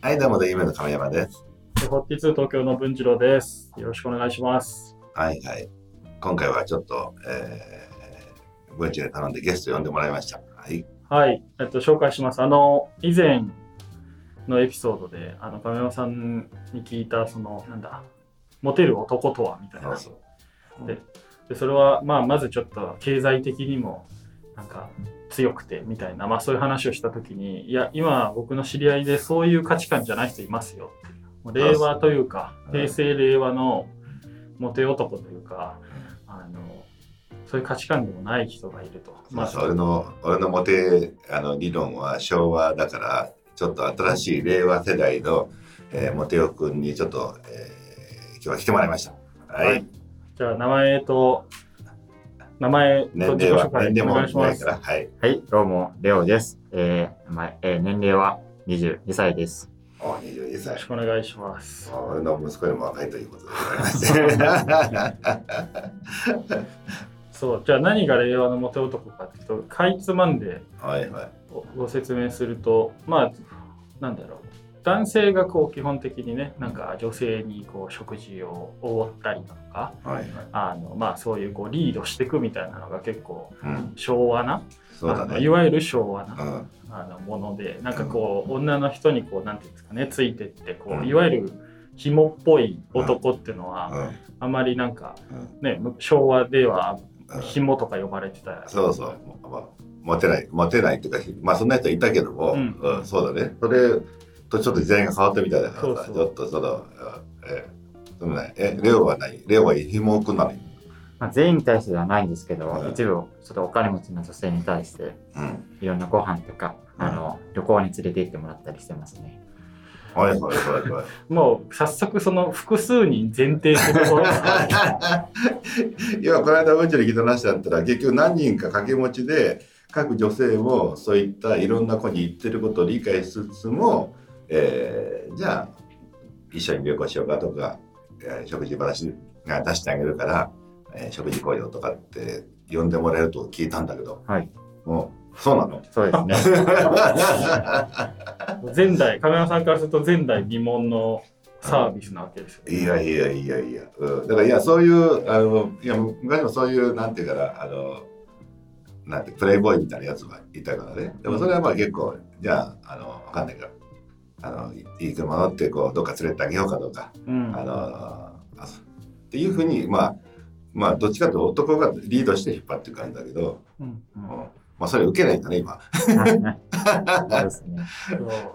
はい、どうも、夢の亀山です。ホッティツー東京の文次郎です。よろしくお願いします。はいはい。今回はちょっと、えー、文知で頼んでゲスト呼んでもらいました。はい。はい、えっと、紹介します。あの、以前のエピソードで、あの、亀山さんに聞いた、その、なんだ、モテる男とはみたいな。そうでで、それは、まあ、まずちょっと経済的にも、なんか、強くてみたいな、まあそういう話をしたときに、いや、今僕の知り合いでそういう価値観じゃない人いますよ令和というか、うん平成令和のモテ男というか、あの、そういう価値観でもない人がいると。まあ、俺の、俺のモテ、あの、理論は昭和だから、ちょっと新しい令和世代の、えー、モテオ君にちょっと、えー、今日は来てもらいました。はい。はいじゃあ、名前と、名前と年齢は、年齢も。ないから、はい。はい、どうも、レオです。えーまえー年齢は22歳です。お、22歳よろし。くお願いします。俺の息子よりも若いということでございまして。そう、じゃあ何が令和のモテ男かっていうと、かいつまんではいはい。ごご説明するとまあなんだろう男性がこう基本的にねなんか女性にこう食事をおごったりとかはいはい。あのまあそういうこうリードしていくみたいなのが結構うん。昭和な、そうだね。いわゆる昭和な、うん。あのものでなんかこう女の人にこうなんていうんですかねついてってこう、うんいわゆる紐っぽい男っていうのは、うん。あまりなんかうん。ねむ昭和ではうん紐とか呼ばれてたそうそう。まあ、モテない、モテないっていうか、まあそんな人いたけども、ううんん、そうだね。それとちょっと時代が変わったみたいだからさ、そうそう。ちょっとその、えー、でもね、え、レオは何レオは紐くんなのまあ、全員に対してではないんですけど、はい。一部、ちょっとお金持ちの女性に対して、うん。いろんなご飯とか、うん。あの、旅行に連れて行ってもらったりしてますね。はいはいはいはい。もう早速その複数人前提ってところが。今この間うんちに聞いた話だったら結局何人か掛け持ちで各女性もそういったいろんな子に言ってることを理解しつつも、えーじゃあ一緒に旅行しようかとか、えー食事話が出してあげるから、えー食事行こうよとかって呼んでもらえると聞いたんだけどはい。もうそうなの？そうですね。前代亀山さんからすると前代未聞のサービスなわけですよ、いやいやいやいや、うん、だからいやそういうあのいや昔もそういうなんていうかなあのなんてプレイボーイみたいなやつはいたからね。でもそれはまあ結構じゃああのわかんないからあのいいい車乗ってこうどっか連れてあげようかとか、うん。あのあっていうふうにまあまあどっちかというと男がリードして引っ張っていく感じだけど、うん。うん。まあそれ受けないんだね今。そうですね。そ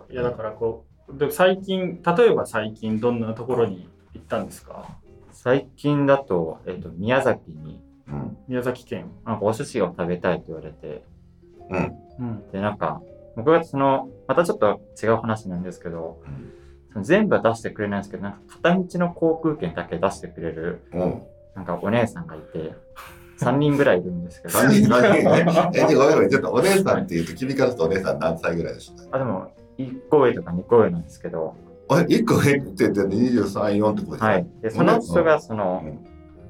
う。いやだからこうで最近例えば最近どんなところに行ったんですか？最近だと、えっ、と、宮崎に、うん。宮崎県なんかお寿司を食べたいと言われて、うんうん。で、なんか、僕がその、またちょっと違う話なんですけど、うんその全部は出してくれないんですけど、なんか片道の航空券だけ出してくれる、うんなんかお姉さんがいて、3人ぐらいいるんですけど、何人何人ええごめんごめんちょっとお姉さんっていうと君からするとお姉さん何歳ぐらいですかあ、でも、1個上とか2個上なんですけど、あれ、1個減ってて23、4ってことはい。で、その人が、その、うん。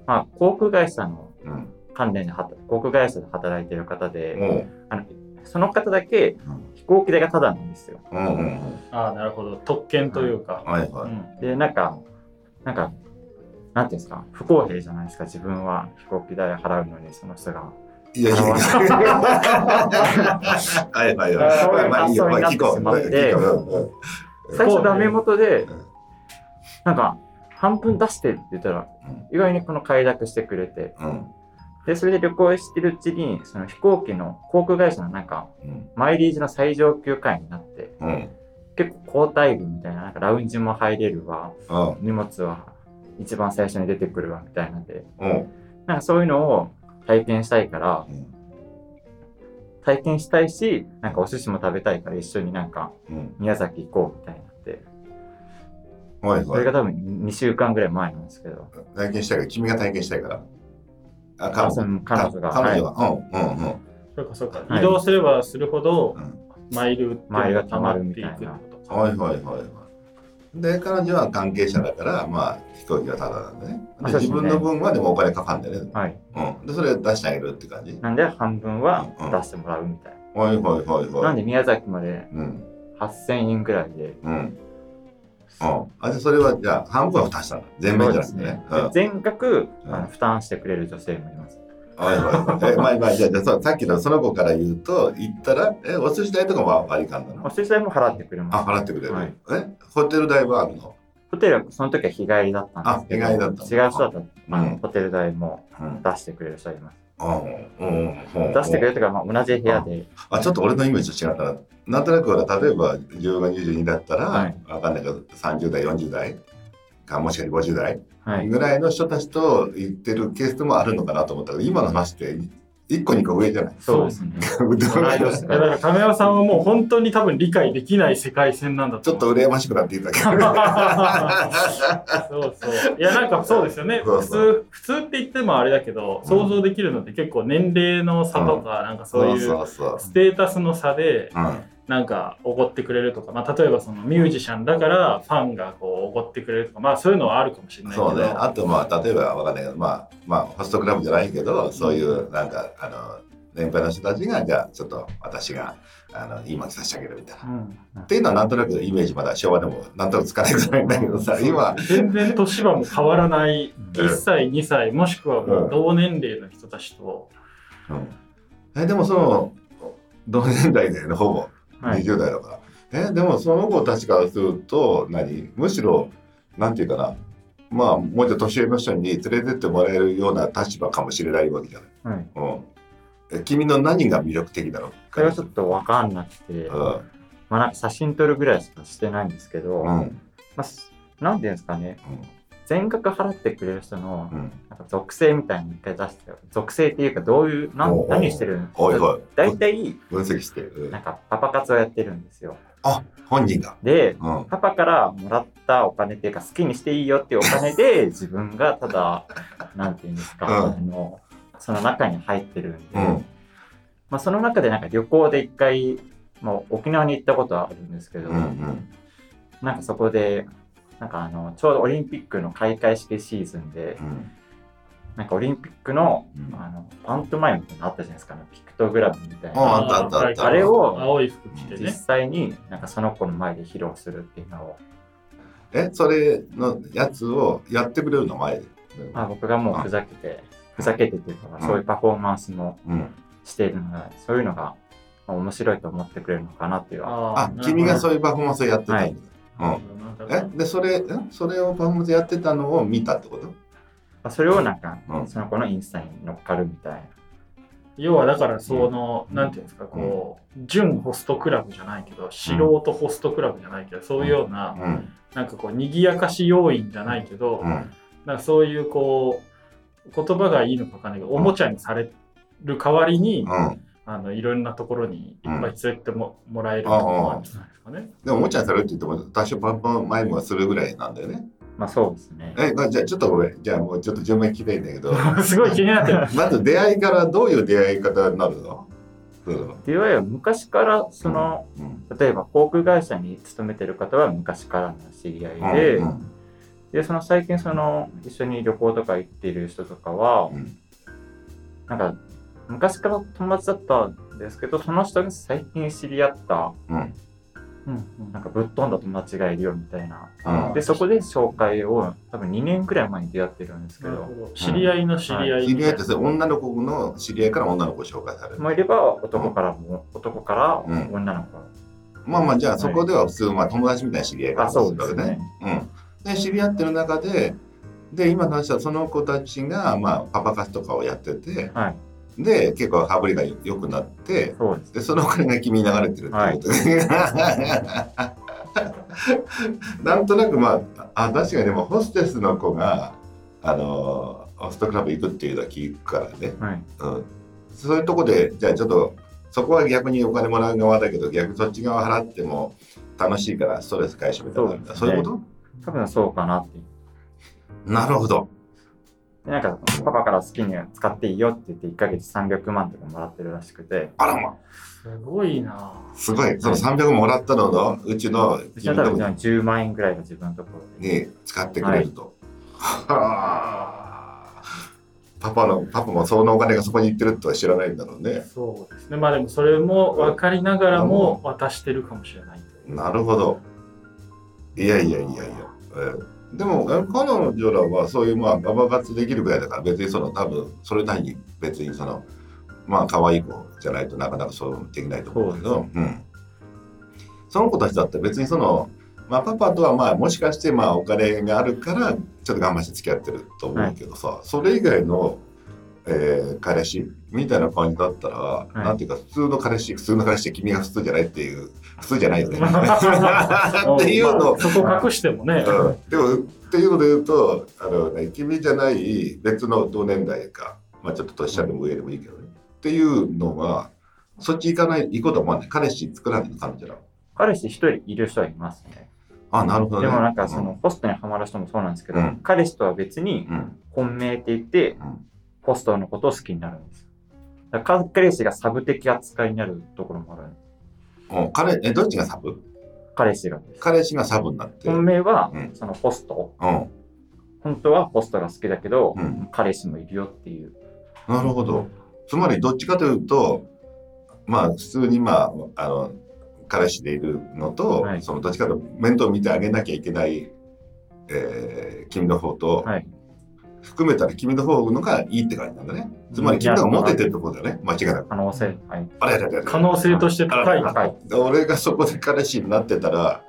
まあ、航空会社のうん。関連で働、航空会社で働いてる方で、うん。あの、その方だけ飛行機代がタダなんですよ。うん。うん。ああなるほど特権というか、はいはい。うんで、なんか、なんか、なんていうんですか、不公平じゃないですか、自分は飛行機代払うのに、その人が。いやいやいや。はいはいはい。まあい最初ダメ元でうん、なんか、半分出してって言ったら、意外にこの快諾してくれて、うん。で、それで旅行してるうちに、その飛行機の航空会社のなんか、うん。マイリージの最上級会員になって、うん。結構交代分みたいな、なんかラウンジも入れるわ、うん。荷物は一番最初に出てくるわみたいなんで、うん。なんかそういうのを体験したいから、体験したいし、なんかお寿司も食べたいから一緒になんかうん。宮崎行こうみたいになって、はいはいそれが。多分2週間ぐらい前なんですけど、体験したいから、君が体験したいから。あ、彼彼女が、彼女はは。うん。うん。うん。そうかそうか、はい移動すればするほどうんマイルっていうマイルのが溜まっていくってみたいなことかはいはいはいはい。で、彼女は関係者だから、まあ、飛行機はタダなんでね。で、自分の分はでもお金かかんだよね。い。はい。うん。で、それ出してあげるって感じ。なんで半分は出してもらうみたいはいはいはいな。はい。なんで宮崎までうん。8000円ぐらいで、うん。あ、じゃあそれは、じゃあ、半分は負担したんだ。全面じゃなくてね。うん。で全額、負担してくれる女性もいます。はいはい。え、まあまあ、じゃあ、じゃさっきのその子から言うと、言ったら、え、お寿司代とかも割り勘なの？お寿司代も払ってくれます。あ、払ってくれる。はいえ、ホテル代はあるの？ホテルはその時は日帰りだったんですけど、あ日帰りだった違う人だったうんホテル代もうん。出してくれる人います。うん。うん。出してくれるとか、まあ、同じ部屋で、あ、ちょっと俺のイメージと違ったな。なんとなくほら、例えば、自分が22だったら、はいわかんないけど、30代、40代か、もしくは50代はい。ぐらいの人たちと言ってるケースもあるのかなと思ったけど、今の話って、1個2個上じゃない？そうですね。同い年だから亀山さんはもう本当に多分理解できない世界線なんだちょっと羨ましくなっていたけど。そうそう。いやなんかそうですよね。普通普通って言ってもあれだけど、想像できるのって結構年齢の差とか、なんかそういうステータスの差でうん。なんかおごってくれるとか、まあ例えばそのミュージシャンだからファンがこうおごってくれるとか、まあそういうのはあるかもしれないけど。そうね。あと、まあ、例えば、わかんないけど、まあ、まあ、ホストクラブじゃないけど、そういう、なんか、あの、年配の人たちが、じゃあ、ちょっと私が、あの、いい巻きさせてあげるみたいな。うん。っていうのは、なんとなくイメージまだ昭和でも、なんとなくつかないぐらいんだけどさ、今、全然年はもう変わらない。うん。1歳2歳もしくはもう同年齢の人たちと、うん、え、でもその、同年代だよね、ほぼ。はい。20代だから。え、でもその子たちからすると、何？むしろ、なんていうかな、まあ、もうちょっと年上の人に連れてってもらえるような立場かもしれないわけじゃない。はい。うん。え君の何が魅力的だろう？それはちょっとわかんなくて、うん。まあなんか写真撮るぐらいしかしてないんですけど、うん。まあ、すなんていうんですかね、全額払ってくれる人のうん。なんか属性みたいに一回出してよ属性っていうかどういうなおうおう何してるんおいおい。大体分析して。うんなんかパパ活をやってるんですよあ、本人が。でうん。パパからもらったお金っていうか好きにしていいよっていうお金で 自分がただなんていうんですか、うんあのその中に入ってるんで、うん。まあ、その中でなんか旅行で一回もう沖縄に行ったことはあるんですけど、うん。うん。なんかそこでなんかあのちょうどオリンピックの開会式シーズンでうん。なんかオリンピックのうんあのパントマイムみたいなのあったじゃないですか、ね、ピクトグラムみたいあなあったあったあったあれを青い服着て実ね。際になんかその子の前で披露するっていうのを、え、それのやつをやってくれるの前で？まあ、僕がもうふざけてふざけてっていうか、そういうパフォーマンスもうん。しているのがそういうのがまあ面白いと思ってくれるのかなっていうあ、君がそうういうパフォーマンスをやってたんだ。いうえ、で、それ、えそれをパフォーマンスやってたのを見たってこと？まあそれをなんか、うん。その子のインスタに乗っかるみたいな。要はだからその、うん。なんていうんですかこう、準ホストクラブじゃないけど素人ホストクラブじゃないけどそういうような、うん。なんかこう賑やかし要因じゃないけど、うん。なんかそういうこう言葉がいいのかわかんないけど、おもちゃにされる代わりに、うん。あのいろんなところにいっぱい連れてっても,、もらえるともあるんじゃないですかね。でも、おもちゃにされるって言っても、多少パンパンマイムはするぐらいなんだよね。まあそうですねえ、まあ、じゃあ、ちょっとごめん。じゃあ、もうちょっと順番に聞きたいんだけど、すごい気になってる。まず出会いからどういう出会い方になるの？うんいわゆる昔からその、うん。例えば航空会社に勤めてる方は昔からの知り合いで、うんでその最近その一緒に旅行とか行っている人とかは、うんなんか昔から友達だったんですけどその人が最近知り合ったうん。うんなんかぶっ飛んだ友達がいるよみたいな、うん。でそこで紹介を多分2年くらい前に出会ってるんですけど知り合いの知り合い知り合いって女の子の知り合いから女の子を紹介される。もいれば男からも、男からうん。女の子、まあまあ、じゃあそこでは普通、まあ友達みたいな知り合いからあそうですね。うん。で、知り合ってる中で、で、今の話はその子たちが、まあ、パパ活とかをやってて、はいで、結構羽振りが良くなって、そうでそのお金が君に流れてるってことで、なんとなくまあ、あ、確かにでもホステスの子が、あの、ホストクラブ行くっていうのは聞くからね。はいうん。そういうとこで、じゃあちょっと、そこは逆にお金もらう側だけど、逆にそっち側払っても楽しいからストレス解消みたいなのあるんだ。そそうういうこですね多分そうかなってとなるほど。でなんかパパから好きに使っていいよって言って1ヶ月300万とかもらってるらしくて。あらま、すごいな。すごい。その300もらったのの、うちのうちは多分10万円ぐらいが自分のところで。に使ってくれると。はあ パパの、パパもそのお金がそこに行ってるとは知らないんだろうね。そうですね。まあでもそれも分かりながらも渡してるかもしれないなるほど。いやいやいやいや、えーでもあ彼女らはそういうまあババ活できるぐらいだから別にその多分それなりに別にそのまあ可愛い子じゃないとなかなかそうできないと思うけどうん、その子たちだって別にそのまあパパとはまあもしかしてまあお金があるからちょっと我慢して付き合ってると思うけどさ、それ以外の、えー彼氏みたいな感じだったら、い。なんていうか普通の彼氏普通の彼氏って君が普通じゃないっていう普通じゃないよね。っていうのをまあそこ隠してもね、うん。でもっていうので言うとあの、ね、君じゃない別の同年代か、まあ、ちょっと年下でも上でもいいけどね。っていうのはそっち行かない行こうと思わない。彼氏作らないの彼女ら彼氏一人いる人はいますね。あなるほどね。でもなんかその、ホストにハマる人もそうなんですけど、うん。彼氏とは別にうんうん。本命って言って、うんホストのことを好きになるんです。だから彼氏がサブ的扱いになるところもある。うん彼えどっちがサブ？彼氏が。彼氏がサブになって本命はうんそのホスト、うん本当はホストが好きだけど、うん彼氏もいるよっていう。なるほどつまりどっちかというとまあ普通にまああの彼氏でいるのと、はいそのどっちかと面倒見てあげなきゃいけない、えー君の方と、はい。含めたら君の方のがいいって感じなんだね。つまり君の方がモテてるところだよね。間違いなく。可能性。はい。あれあれあれ可能性として高い。あ高い。俺がそこで彼氏になってたら、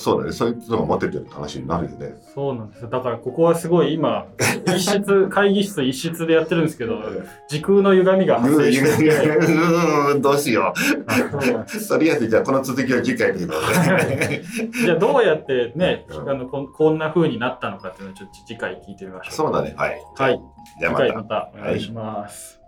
そうだね。そいつの方がモテてるって話になるよね。そうなんですよ。だからここはすごい今、一室、会議室一室でやってるんですけど、時空の歪みが発生してて、うーんどうしよそうう。とりあえずじゃあこの続きは次回ということで。じゃあどうやってね、うんあのこんこんな風になったのかっていうのをちょっと次回聞いてみましょう。そうだね。はい。はい。じゃあまた次回ま。たお願いします。